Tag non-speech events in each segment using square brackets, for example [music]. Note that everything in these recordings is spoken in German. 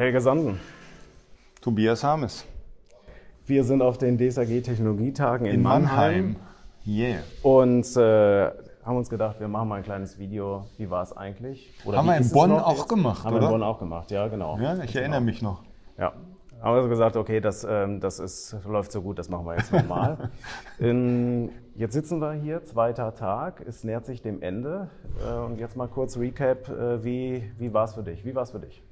Helge Sanden. Tobias Harmes. Wir sind auf den DSAG Technologietagen in, In Mannheim. Mannheim. Yeah. Und äh, haben uns gedacht, wir machen mal ein kleines Video. Wie war es eigentlich? Oder Haben wir in Bonn auch gemacht, Haben wir oder? in Bonn auch gemacht, ja, genau. Ja, ich erinnere mich noch. Ja. Haben wir also gesagt, okay, das, ähm, das ist, läuft so gut, das machen wir jetzt nochmal. In- [laughs] jetzt sitzen wir hier, zweiter Tag, es nähert sich dem Ende. Äh, und jetzt mal kurz Recap, äh, wie, wie war es für dich? Wie war es für dich?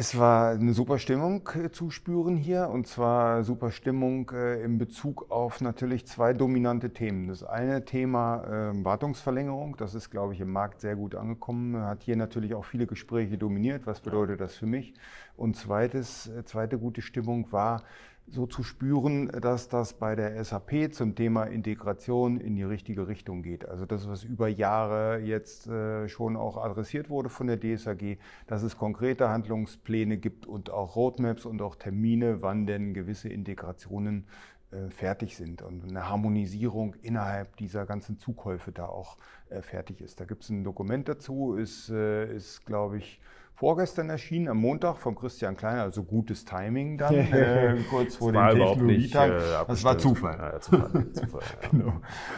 Es war eine super Stimmung äh, zu spüren hier und zwar super Stimmung äh, in Bezug auf natürlich zwei dominante Themen. Das eine Thema äh, Wartungsverlängerung, das ist, glaube ich, im Markt sehr gut angekommen, hat hier natürlich auch viele Gespräche dominiert. Was bedeutet das für mich? Und zweites, äh, zweite gute Stimmung war so zu spüren, dass das bei der SAP zum Thema Integration in die richtige Richtung geht. Also das, was über Jahre jetzt äh, schon auch adressiert wurde von der DSAG, dass es konkrete Handlungspläne gibt und auch Roadmaps und auch Termine, wann denn gewisse Integrationen äh, fertig sind und eine Harmonisierung innerhalb dieser ganzen Zukäufe da auch äh, fertig ist. Da gibt es ein Dokument dazu, ist, ist glaube ich, vorgestern erschienen, am Montag von Christian Kleiner, also gutes Timing dann, [laughs] äh, kurz vor dem Technologietag. äh, das war. Zufall. Ja, Zufall, [laughs] Zufall ja. Genau.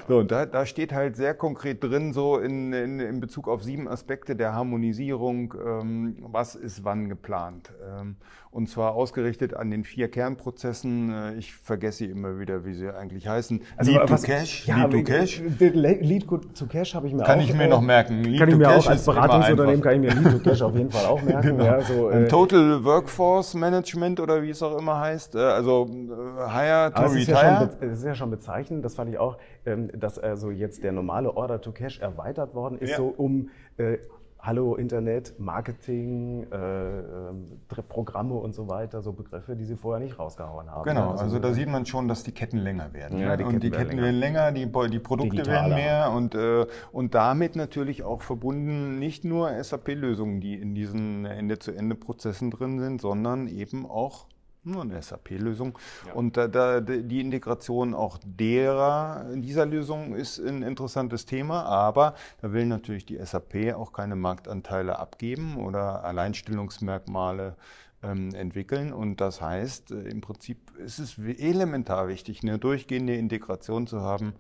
So, und da, da steht halt sehr konkret drin, so in, in, in Bezug auf sieben Aspekte der Harmonisierung, ähm, was ist wann geplant. Ähm, und zwar ausgerichtet an den vier Kernprozessen. Äh, ich vergesse immer wieder, wie sie eigentlich heißen. Also Lead was- to Cash, Ja, Lead to Cash. Lead to Cash habe ich mir Kann auch. ich mir äh, noch merken. Lead kann ich to mir Cash auch als Beratungsunternehmen kann ich mir Lead to Cash auf jeden Fall [laughs] auch merken. Genau. ja, so, äh, Total Workforce Management oder wie es auch immer heißt. Äh, Also äh, Hire to ist, ja Retire. schon, es ist ja schon bezeichnend, das fand ich auch, ähm, dass also jetzt der normale Order to Cash erweitert worden ist, Ja. so um Hallo Internet, Marketing, äh, Dr- Programme und so weiter, so Begriffe, die sie vorher nicht rausgehauen haben. Genau, Ja, also da sieht man schon, dass die Ketten länger werden. Ja, ne? die und Ketten die werden Ketten werden länger, die, Bo- die Produkte Digitaler. werden mehr und, äh, und damit natürlich auch verbunden nicht nur SAP-Lösungen, die in diesen Ende-zu-Ende-Prozessen drin sind, sondern eben auch eine SAP-Lösung. Und da, da, die Integration auch derer, dieser Lösung ist ein interessantes Thema, aber da will natürlich die SAP auch keine Marktanteile abgeben oder Alleinstellungsmerkmale ähm, entwickeln. Und das heißt, äh, im Prinzip ist es elementar wichtig, eine durchgehende Integration zu haben.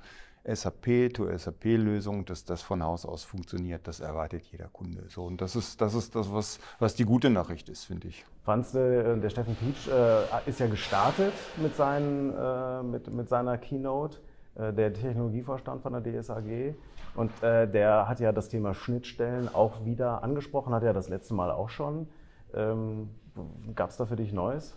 SAP to SAP-Lösung, dass das von Haus aus funktioniert, das erwartet jeder Kunde. So, und das ist das, ist das was, was die gute Nachricht ist, finde ich. Du, äh, der Steffen Pietsch äh, ist ja gestartet mit, seinen, äh, mit, mit seiner Keynote, äh, der Technologievorstand von der DSAG. Und äh, der hat ja das Thema Schnittstellen auch wieder angesprochen, hat ja das letzte Mal auch schon. Ähm, Gab es da für dich Neues?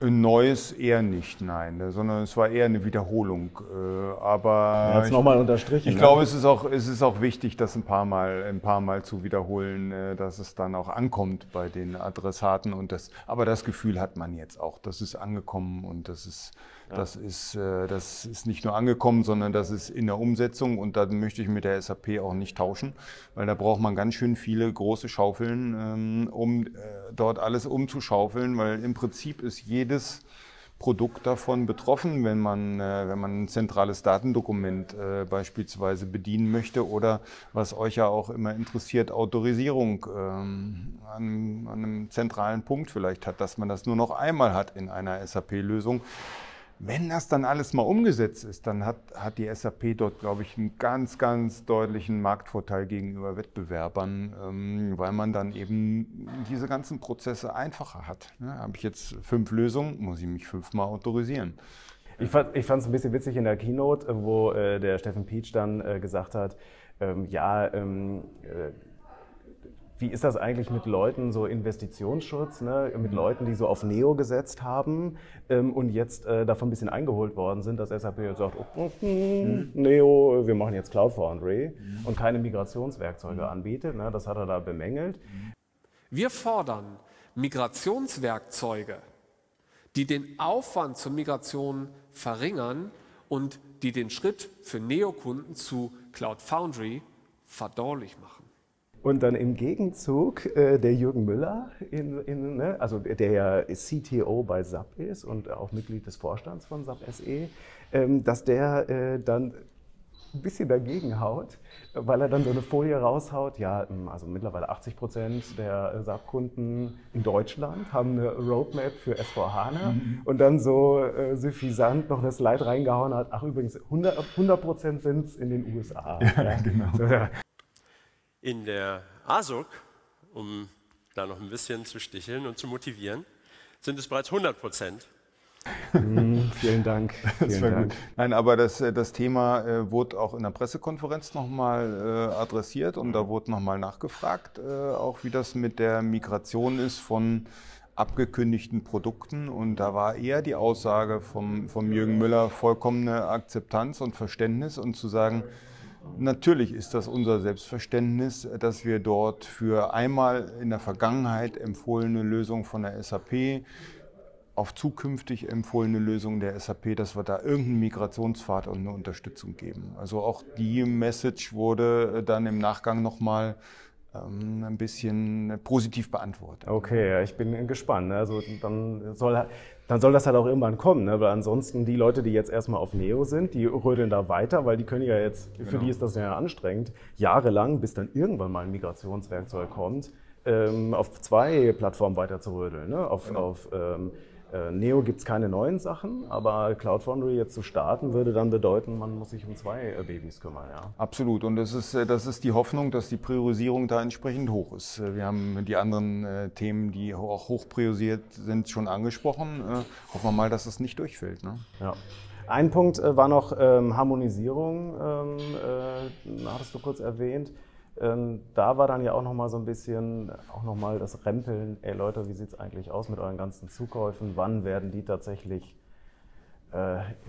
Ein Neues eher nicht, nein, ne, sondern es war eher eine Wiederholung. Äh, aber Er hat es ich- nochmal unterstrichen. Ich ne? glaube, es ist auch, es ist auch wichtig, das ein paar Mal, ein paar Mal zu wiederholen, äh, dass es dann auch ankommt bei den Adressaten. Und das, aber das Gefühl hat man jetzt auch. Das ist angekommen und das ist, das ist, äh, das ist nicht nur angekommen, sondern das ist in der Umsetzung. Und da möchte ich mit der SAP auch nicht tauschen, weil da braucht man ganz schön viele große Schaufeln, ähm, um äh, dort alles umzuschaufeln, weil im Prinzip ist jedes Produkt davon betroffen, wenn man, äh, wenn man ein zentrales Datendokument beispielsweise bedienen möchte oder was euch ja auch immer interessiert, Autorisierung ähm, an, an einem zentralen Punkt vielleicht hat, dass man das nur noch einmal hat in einer SAP-Lösung. Wenn das dann alles mal umgesetzt ist, dann hat, hat die SAP dort, glaube ich, einen ganz, ganz deutlichen Marktvorteil gegenüber Wettbewerbern, ähm, weil man dann eben diese ganzen Prozesse einfacher hat. Ne? Habe ich jetzt fünf Lösungen, muss ich mich fünfmal autorisieren. Ich fand es ein bisschen witzig in der Keynote, wo äh, der Steffen Pietsch dann äh, gesagt hat, ähm, ja, ähm, äh, wie ist das eigentlich mit Leuten, so Investitionsschutz, ne? mit Leuten, die so auf Neo gesetzt haben ähm, und jetzt äh, davon ein bisschen eingeholt worden sind, dass SAP jetzt sagt, oh, mm, Neo, wir machen jetzt Cloud Foundry und keine Migrationswerkzeuge anbietet. Ne? Das hat er da bemängelt. Wir fordern Migrationswerkzeuge, die den Aufwand zur Migration verringern und die den Schritt für Neokunden zu Cloud Foundry verdaulich machen. Und dann im Gegenzug äh, der Jürgen Müller, in, in, ne, also der ja CTO bei SAP ist und auch Mitglied des Vorstands von SAP SE, ähm, dass der äh, dann ein bisschen dagegen haut, weil er dann so eine Folie raushaut. Ja, ähm, also mittlerweile 80 Prozent der äh, SAP-Kunden in Deutschland haben eine Roadmap für S4HANA mhm. und dann so äh, suffisant noch eine Slide reingehauen hat. Ach, übrigens, 100 Prozent sind es in den USA. Ja, [laughs] ja. Genau. So, ja. In der ASUC, um da noch ein bisschen zu sticheln und zu motivieren, sind es bereits 100 Prozent. Mm, vielen Dank. [laughs] Vielen Dank. Nein, aber das, äh, das Thema äh, wurde auch in der Pressekonferenz nochmal äh, adressiert und da wurde nochmal nachgefragt, äh, auch wie das mit der Migration ist von abgekündigten Produkten. Und da war eher die Aussage vom, vom Jürgen Müller vollkommene Akzeptanz und Verständnis und zu sagen, Natürlich ist das unser Selbstverständnis, dass wir dort für einmal in der Vergangenheit empfohlene Lösungen von der SAP auf zukünftig empfohlene Lösungen der SAP, dass wir da irgendeinen Migrationspfad und eine Unterstützung geben. Also auch die Message wurde dann im Nachgang nochmal ähm, ein bisschen positiv beantwortet. Okay, ich bin gespannt. Also dann soll, dann soll das halt auch irgendwann kommen, ne? weil ansonsten die Leute, die jetzt erstmal auf Neo sind, die rödeln da weiter, weil die können ja jetzt, genau. für die ist das ja anstrengend, jahrelang, bis dann irgendwann mal ein Migrationswerkzeug kommt, ähm, auf zwei Plattformen weiter zu rödeln. Ne? Auf, genau. auf ähm, äh, Neo gibt es keine neuen Sachen, aber Cloud Foundry jetzt zu starten, würde dann bedeuten, man muss sich um zwei äh, Babys kümmern. Ja. Absolut. Und das ist, äh, das ist die Hoffnung, dass die Priorisierung da entsprechend hoch ist. Wir haben die anderen äh, Themen, die auch hoch priorisiert sind, schon angesprochen. Äh, hoffen wir mal, dass es nicht durchfällt. Ne? Ja. Ein Punkt äh, war noch ähm, Harmonisierung, ähm, hattest du kurz erwähnt. Ähm, da war dann ja auch nochmal so ein bisschen, auch nochmal das Rempeln, ey Leute, wie sieht es eigentlich aus mit euren ganzen Zukäufen? Wann werden die tatsächlich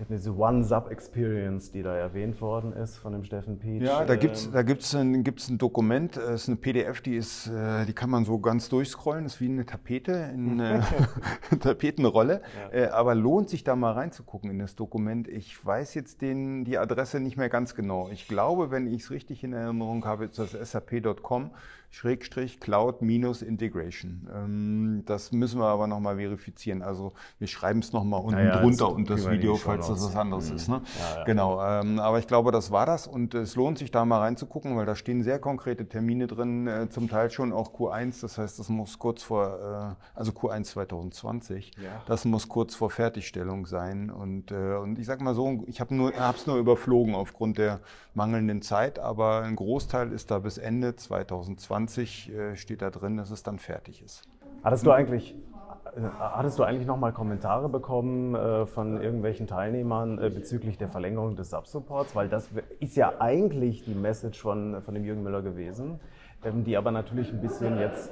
diese One-Sub-Experience, die da erwähnt worden ist von dem Steffen Pietsch. Ja, da gibt es ähm, da gibt's ein, gibt's ein Dokument, das äh, ist eine PDF, die, ist, äh, die kann man so ganz durchscrollen, ist wie eine Tapete, eine [laughs] [laughs] Tapetenrolle, ja. aber lohnt sich da mal reinzugucken in das Dokument. Ich weiß jetzt den, die Adresse nicht mehr ganz genau. Ich glaube, wenn ich es richtig in Erinnerung habe, ist das sap.com. Schrägstrich Cloud minus Integration. Ähm, das müssen wir aber nochmal verifizieren. Also wir schreiben es nochmal unten ja, drunter und das Video, falls das was anderes mhm. ist. Ne? Ja, ja. Genau. Ähm, aber ich glaube, das war das und es lohnt sich da mal reinzugucken, weil da stehen sehr konkrete Termine drin, äh, zum Teil schon auch Q1. Das heißt, das muss kurz vor, äh, also Q1 2020, das muss kurz vor Fertigstellung sein. Und, äh, und ich sag mal so, ich habe nur, es nur überflogen aufgrund der mangelnden Zeit, aber ein Großteil ist da bis Ende 2020 2020 äh, steht da drin, dass es dann fertig ist. Hattest du eigentlich, äh, hattest du eigentlich nochmal Kommentare bekommen äh, von irgendwelchen Teilnehmern bezüglich der Verlängerung des Subsupports? Weil das ist ja eigentlich die Message von, von dem Jürgen Müller gewesen, ähm, die aber natürlich ein bisschen jetzt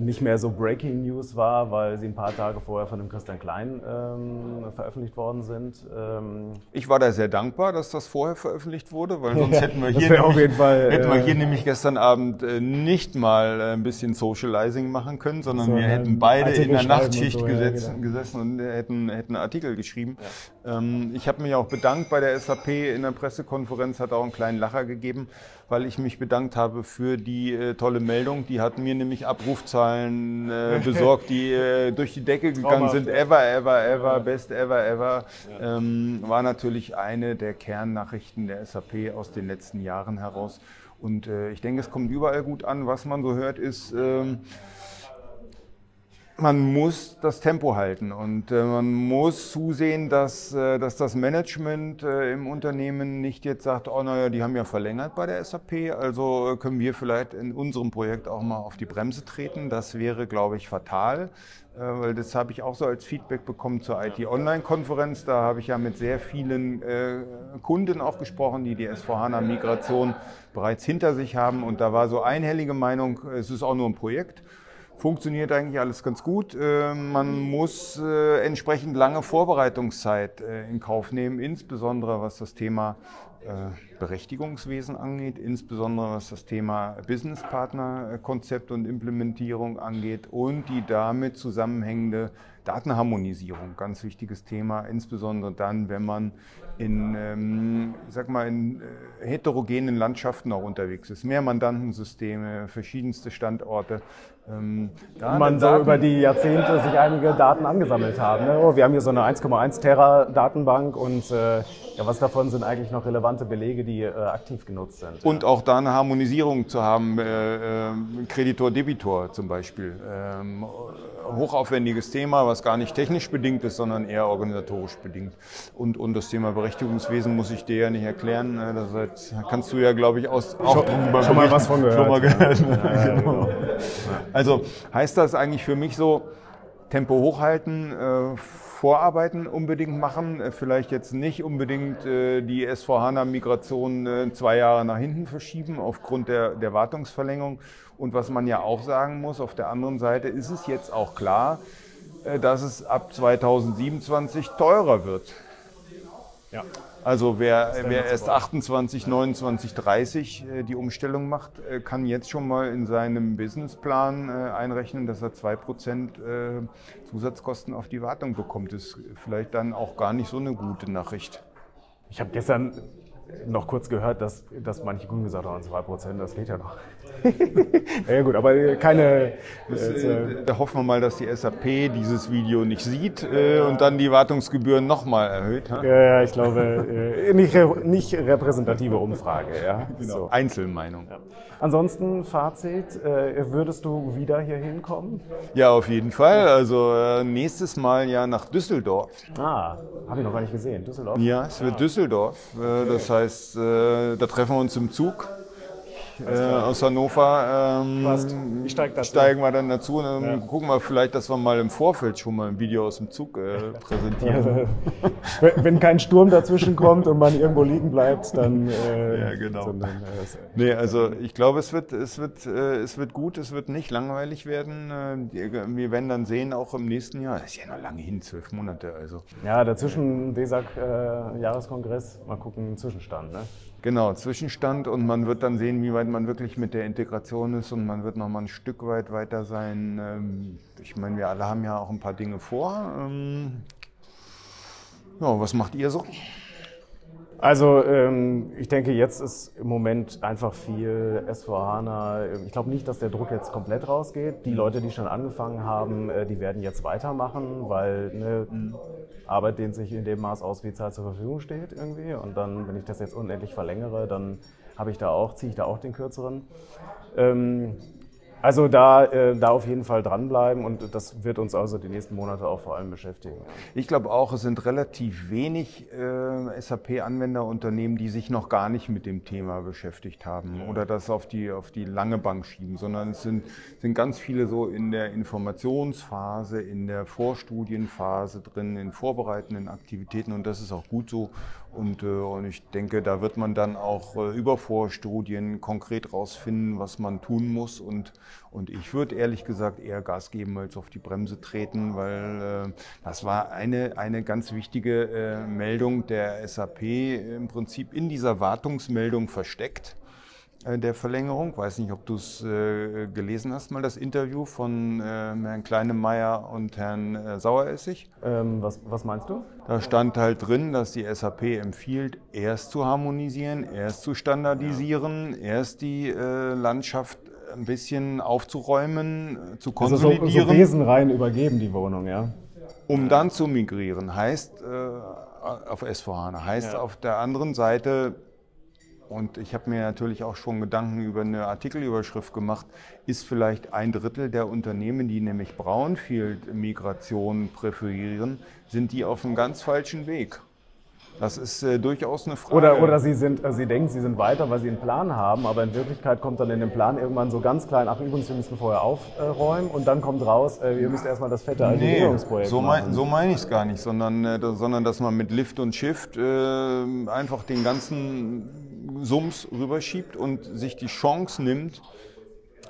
nicht mehr so Breaking News war, weil sie ein paar Tage vorher von dem Christian Klein ähm, veröffentlicht worden sind. Ähm ich war da sehr dankbar, dass das vorher veröffentlicht wurde, weil sonst hätten wir hier, nämlich, auf jeden Fall, hätten wir hier äh, nämlich gestern Abend äh, nicht mal äh, ein bisschen Socializing machen können, sondern so, wir hätten beide Artikel in der Nachtschicht so, gesetz, ja, genau. gesessen und hätten, hätten Artikel geschrieben. Ja. Ähm, ich habe mich auch bedankt bei der SAP in der Pressekonferenz, hat auch einen kleinen Lacher gegeben weil ich mich bedankt habe für die äh, tolle Meldung. Die hat mir nämlich Abrufzahlen äh, [laughs] besorgt, die äh, durch die Decke gegangen sind. Ever, ever, ever, best ever, ever. Ähm, war natürlich eine der Kernnachrichten der SAP aus den letzten Jahren heraus. Und äh, ich denke, es kommt überall gut an. Was man so hört, ist, ähm, man muss das Tempo halten und äh, man muss zusehen, dass, äh, dass das Management äh, im Unternehmen nicht jetzt sagt, oh naja, die haben ja verlängert bei der SAP, also können wir vielleicht in unserem Projekt auch mal auf die Bremse treten. Das wäre, glaube ich, fatal, weil das habe ich auch so als Feedback bekommen zur IT-Online-Konferenz. Da habe ich ja mit sehr vielen Kunden auch gesprochen, die die S4HANA-Migration bereits hinter sich haben und da war so einhellige Meinung, es ist auch nur ein Projekt funktioniert eigentlich alles ganz gut. Äh, man muss äh, entsprechend lange Vorbereitungszeit äh, in Kauf nehmen, insbesondere was das Thema Berechtigungswesen angeht, insbesondere was das Thema Businesspartner-Konzept und Implementierung angeht und die damit zusammenhängende Datenharmonisierung, ganz wichtiges Thema, insbesondere dann, wenn man in, ähm, ich sag mal, in äh, heterogenen Landschaften auch unterwegs ist. Mehr Mandantensysteme, verschiedenste Standorte. Ähm, man so über die Jahrzehnte sich einige Daten angesammelt haben. Ne? Oh, wir haben hier so eine 1,1 Terra Datenbank und äh, Ja, was davon sind eigentlich noch relevante Belege, die äh, aktiv genutzt sind? Und auch da eine Harmonisierung zu haben, äh, äh, Kreditor-Debitor zum Beispiel. Ähm, hochaufwendiges Thema, was gar nicht technisch bedingt ist, sondern eher organisatorisch bedingt. Und, und das Thema Berechtigungswesen muss ich dir ja nicht erklären. äh, Das kannst du ja, glaube ich, aus, auch Schon- drüber schon mal was von gehört. Schon mal gehört. Ja, ja, [laughs] genau. Also heißt das eigentlich für mich so, Tempo hochhalten, äh, Vorarbeiten unbedingt machen, vielleicht jetzt nicht unbedingt äh, die S4HANA-Migration äh, zwei Jahre nach hinten verschieben aufgrund der, der Wartungsverlängerung. Und was man ja auch sagen muss, auf der anderen Seite ist es jetzt auch klar, äh, dass es ab 2027 teurer wird. Ja. Also wer, wer erst zu 28, 29, 30 äh, die Umstellung macht, äh, kann jetzt schon mal in seinem Businessplan äh, einrechnen, dass er 2% äh, Zusatzkosten auf die Wartung bekommt. Das ist vielleicht dann auch gar nicht so eine gute Nachricht. Ich habe gestern noch kurz gehört, dass, dass manche Kunden gesagt haben, 2%, das geht ja noch. [laughs] ja gut, aber keine... Äh, Da hoffen wir mal, dass die SAP dieses Video nicht sieht äh, und dann die Wartungsgebühren nochmal erhöht. ha? Ja, ja, ich glaube, äh, nicht, nicht repräsentative Umfrage. Ja? Genau. So. Einzelmeinung. Ansonsten, Fazit, äh, würdest du wieder hier hinkommen? Ja, auf jeden Fall. Also äh, nächstes Mal ja nach Düsseldorf. Ah, habe ich noch gar nicht gesehen. Düsseldorf? Ja, es wird Düsseldorf. Äh, Das heißt, äh, da treffen wir uns im Zug äh, aus Hannover. ähm. Steigen wir dann dazu und dann gucken wir vielleicht, dass wir mal im Vorfeld schon mal ein Video aus dem Zug äh, präsentieren. [laughs] wenn, kein Sturm dazwischen kommt und man irgendwo liegen bleibt, dann... Äh, Ja, genau. Sondern, äh, Nee, also ich glaube, es wird, es, wird, äh, es wird gut, es wird nicht langweilig werden. Äh, Wir werden dann sehen, auch im nächsten Jahr. Das ist ja noch lange hin, zwölf Monate. Also ja, dazwischen DESAG-Jahreskongress, mal gucken, Zwischenstand. Ne? Genau, Zwischenstand und man wird dann sehen, wie weit man wirklich mit der Integration ist und man wird noch mal ein Stück weit weiter sein. Ähm, Ich meine, wir alle haben ja auch ein paar Dinge vor. Ähm, Ja, was macht ihr so? Also ähm, ich denke, jetzt ist im Moment einfach viel S4HANA. Ich glaube nicht, dass der Druck jetzt komplett rausgeht. Die Leute, die schon angefangen haben, äh, die werden jetzt weitermachen, weil ne, Arbeit dehnt sich in dem Maß aus, wie Zeit zur Verfügung steht irgendwie. Und dann, wenn ich das jetzt unendlich verlängere, dann habe ich da auch, ziehe ich da auch den kürzeren. Ähm, also da, äh, da auf jeden Fall dranbleiben und das wird uns also die nächsten Monate auch vor allem beschäftigen. Ich glaube auch, es sind relativ wenig äh, SAP-Anwenderunternehmen, die sich noch gar nicht mit dem Thema beschäftigt haben oder das auf die, auf die lange Bank schieben, sondern es sind, sind ganz viele so in der Informationsphase, in der Vorstudienphase drin, in vorbereitenden Aktivitäten und das ist auch gut so. Und, äh, und ich denke, da wird man dann auch äh, über Vorstudien konkret rausfinden, was man tun muss. Und, und ich würde ehrlich gesagt eher Gas geben als auf die Bremse treten, weil äh, das war eine, eine ganz wichtige äh, Meldung der SAP im Prinzip in dieser Wartungsmeldung versteckt der Verlängerung. Weiß nicht, ob du es äh, gelesen hast, mal das Interview von äh, Herrn Kleinemeier und Herrn äh, Saueressig. Ähm, was, was meinst du? Da stand halt drin, dass die SAP empfiehlt, erst zu harmonisieren, erst zu standardisieren, erst die äh, Landschaft ein bisschen aufzuräumen, äh, zu Also so, so konsolidieren, besenrein übergeben, die Wohnung, ja. um dann zu migrieren. Heißt, äh, auf S4HANA, heißt Ja. auf der anderen Seite, und ich habe mir natürlich auch schon Gedanken über eine Artikelüberschrift gemacht, ist vielleicht ein Drittel der Unternehmen, die nämlich Brownfield-Migration präferieren, sind die auf einem ganz falschen Weg. Das ist äh, durchaus eine Frage. Oder, oder sie, sind, äh, sie denken, sie sind weiter, weil sie einen Plan haben, aber in Wirklichkeit kommt dann in dem Plan irgendwann so ganz klein, ach übrigens, wir müssen vorher aufräumen und dann kommt raus, äh, ihr müsst erstmal das fette Nee, Alternierungsprojekt so, machen. mein, so meine ich es gar nicht, sondern, äh, sondern dass man mit Lift und Shift äh, einfach den ganzen Sums rüberschiebt und sich die Chance nimmt,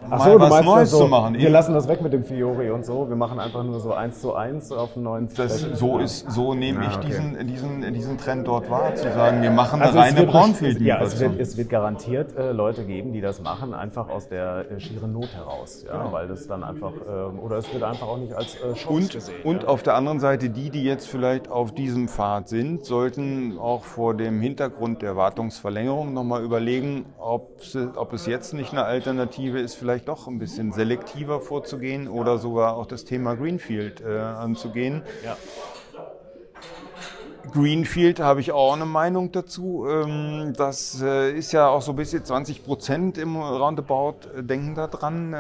Ach mal so, du was Neues so, zu machen. Wir lassen das weg mit dem Fiori und so, wir machen einfach nur so eins zu eins auf einen neuen das, Flächen. so, ist, so nehme ich Ah, okay. diesen, diesen, diesen Trend dort wahr, zu sagen, wir machen eine Also es reine best- ja, es wird, es wird garantiert äh, Leute geben, die das machen, einfach aus der äh, schieren Not heraus. Ja, Weil das dann einfach, ähm, oder es wird einfach auch nicht als äh, Chance Und, gesehen. und ja. auf der anderen Seite, die, die jetzt vielleicht auf diesem Pfad sind, sollten auch vor dem Hintergrund der Wartungsverlängerung nochmal überlegen, ob, sie, ob es jetzt nicht eine Alternative ist, vielleicht doch ein bisschen selektiver vorzugehen oder sogar auch das Thema Greenfield äh, anzugehen. Ja. Greenfield habe ich auch eine Meinung dazu. Ähm, das äh, ist ja auch so ein bisschen 20 Prozent im Roundabout äh, denken da dran.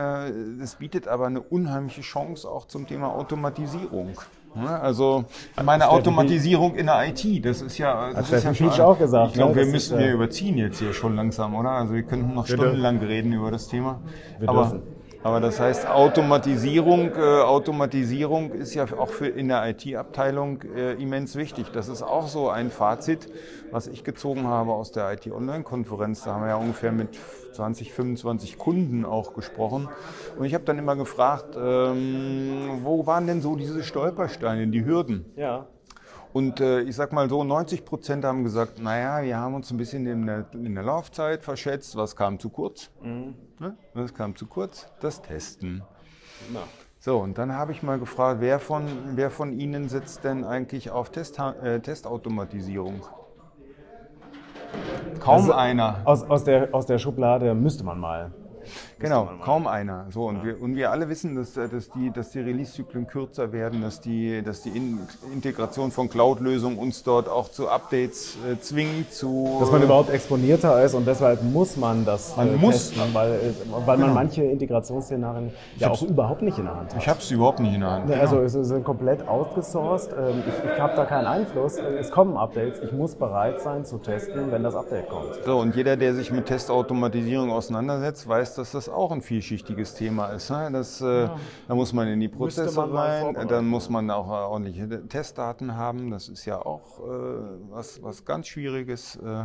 Es bietet aber eine unheimliche Chance auch zum Thema Automatisierung. Also meine Automatisierung in der IT, das ist ja. Das hat ist ja auch gesagt. Ich glaube, ne? wir müssen, wir überziehen jetzt hier schon langsam, oder? Also wir könnten noch stundenlang reden über das Thema. Wir aber dürfen. Aber das heißt, Automatisierung, äh, Automatisierung ist ja auch für in der IT-Abteilung äh, immens wichtig. Das ist auch so ein Fazit, was ich gezogen habe aus der IT-Online-Konferenz. Da haben wir ja ungefähr mit 20, 25 Kunden auch gesprochen. Und ich habe dann immer gefragt, ähm, wo waren denn so diese Stolpersteine, die Hürden? Ja. Und äh, ich sag mal so, 90 Prozent haben gesagt, naja, wir haben uns ein bisschen in der, in der Laufzeit verschätzt. Was kam zu kurz? Mhm. Ne? Was kam zu kurz? Das Testen. Na. So, und dann habe ich mal gefragt, wer von, wer von Ihnen sitzt denn eigentlich auf Test, äh, Testautomatisierung? Kaum also einer. Aus, aus, der, aus der Schublade müsste man mal. Genau, kaum einer. So, und, ja. wir, und wir alle wissen, dass, äh, dass die, dass die Release-Zyklen kürzer werden, dass die, dass die In Integration von Cloud-Lösungen uns dort auch zu Updates äh, zwingt. Zu, dass man überhaupt exponierter ist und deshalb muss man das man äh, muss, testen, weil, äh, weil genau. man manche Integrationsszenarien ja auch überhaupt nicht in der Hand hat. Ich habe es überhaupt nicht in der Hand. Nee, also es ist komplett outgesourced. Ähm, ich, ich habe da keinen Einfluss. Es kommen Updates. Ich muss bereit sein zu testen, wenn das Update kommt. So, und jeder, der sich mit Testautomatisierung auseinandersetzt, weiß, dass das auch ein vielschichtiges Thema ist. Ne? Das, äh, ja. Da muss man in die Prozesse rein, dann muss man auch äh, ordentliche Testdaten haben. Das ist ja auch äh, was, was ganz Schwieriges, äh,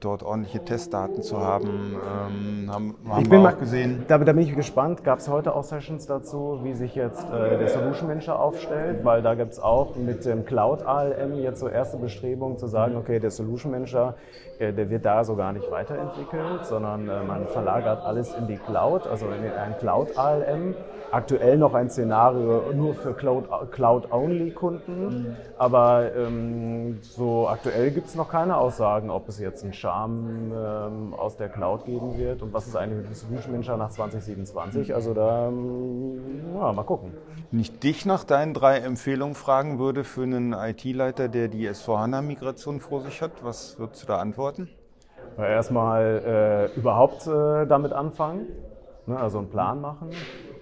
dort ordentliche Testdaten zu haben. Ähm, haben, haben ich bin wir auch gesehen. Da, da, bin ich gespannt. Gab es heute auch Sessions dazu, wie sich jetzt äh, der Solution Manager aufstellt? Weil da gibt es auch mit dem Cloud ALM jetzt so erste Bestrebungen zu sagen, okay, der Solution Manager, äh, der wird da so gar nicht weiterentwickelt, sondern man verlagert alles in die Cloud, also in ein Cloud ALM aktuell noch ein Szenario nur für Cloud-Only-Kunden, mhm. aber ähm, so aktuell gibt es noch keine Aussagen, ob es jetzt einen Charme ähm, aus der Cloud geben wird und was ist eigentlich mit dem Solution Manager nach 2027. Also da, ähm, ja, mal gucken. Wenn ich dich nach deinen drei Empfehlungen fragen würde für einen IT-Leiter, der die S4HANA-Migration vor sich hat, was würdest du da antworten? Erstmal äh, überhaupt äh, damit anfangen, ne, also einen Plan machen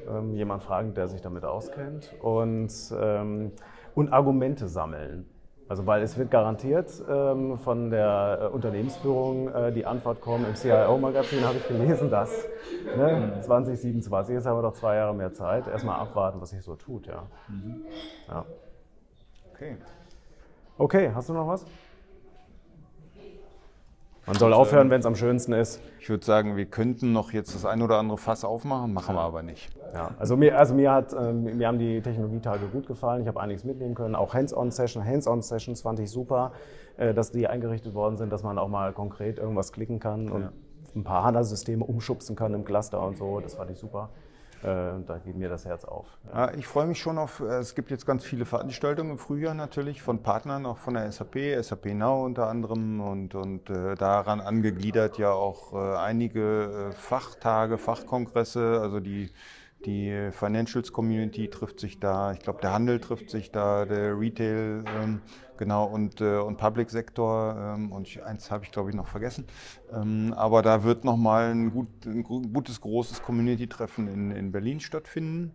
ähm, jemand fragen, der sich damit auskennt und, ähm, und Argumente sammeln. Also weil es wird garantiert ähm, von der äh, Unternehmensführung äh, die Antwort kommen. Im CIO-Magazin habe ich gelesen, dass ne, 2027, jetzt haben wir doch zwei Jahre mehr Zeit, erstmal abwarten, was sich so tut. Ja. Mhm. ja. Okay. Okay, hast du noch was? Man soll aufhören, wenn es am schönsten ist. Ich würde sagen, wir könnten noch jetzt das ein oder andere Fass aufmachen, machen wir aber nicht. Ja, also mir, also mir, hat, äh, mir haben die Technologietage gut gefallen. Ich habe einiges mitnehmen können. Auch Hands-on-Session, Hands-on-Sessions fand ich super, äh, dass die eingerichtet worden sind, dass man auch mal konkret irgendwas klicken kann und ja. ein paar HANA-Systeme umschubsen kann im Cluster und so. Das fand ich super. Äh, da geht mir das Herz auf. Ja. ich freue mich schon auf, äh, es gibt jetzt ganz viele Veranstaltungen im Frühjahr natürlich von Partnern, auch von der SAP, SAP Now unter anderem und, und äh, daran angegliedert ja auch äh, einige äh, Fachtage, Fachkongresse, also die die Financials Community trifft sich da, ich glaube, der Handel trifft sich da, der Retail, ähm, genau, und, äh, und Public Sektor. Ähm, und ich, eins habe ich, glaube ich, noch vergessen. Ähm, aber da wird nochmal ein, gut, ein gutes, großes Community-Treffen in, in Berlin stattfinden.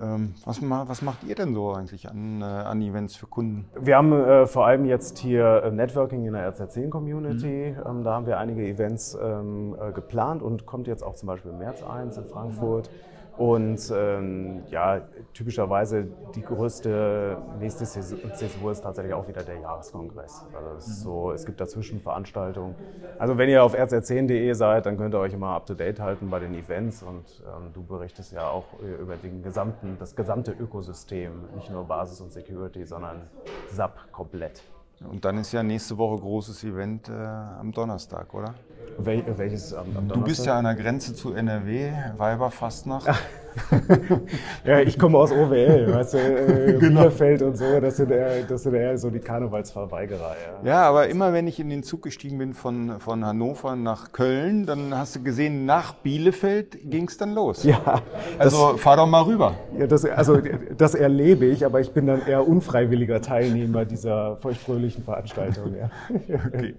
Ähm, was, was, macht ihr denn so eigentlich an, äh, an Events für Kunden? Wir haben äh, vor allem jetzt hier äh, Networking in der RZ10-Community. Mhm. Ähm, da haben wir einige Events ähm, äh, geplant und kommt jetzt auch zum Beispiel im März eins in Frankfurt. Mhm. Und ähm, ja, typischerweise die größte nächste Zäsur ist tatsächlich auch wieder der Jahreskongress. Also es, ist so, es gibt dazwischen Veranstaltungen. Also wenn ihr auf rz10.de seid, dann könnt ihr euch immer up to date halten bei den Events und ähm, du berichtest ja auch über den gesamten, das gesamte Ökosystem, nicht nur Basis und Security, sondern SAP komplett. Und dann ist ja nächste Woche großes Event äh, am Donnerstag, oder? Wel welches am, am Du bist ja an der Grenze zu NRW, Weiberfastnacht. [laughs] [laughs] Ja, ich komme aus OWL, weißt du, äh, [laughs] Bielefeld und so, das sind, eher, das sind eher so die Karnevalsverweigerer. Ja. Ja, aber immer wenn ich in den Zug gestiegen bin von, von Hannover nach Köln, dann hast du gesehen, nach Bielefeld ging es dann los. Ja, Also fahr doch mal rüber. ja das, also das erlebe ich, aber ich bin dann eher unfreiwilliger Teilnehmer dieser feuchtfröhlichen Veranstaltung. Ja. [laughs] Okay.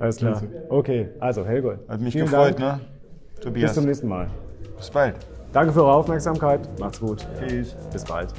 Alles klar. Okay, also Helgold. Hat mich gefreut, Dank. ne? Bis Tobias. zum nächsten Mal. Bis bald. Danke für eure Aufmerksamkeit. Macht's gut. Tschüss. Bis bald.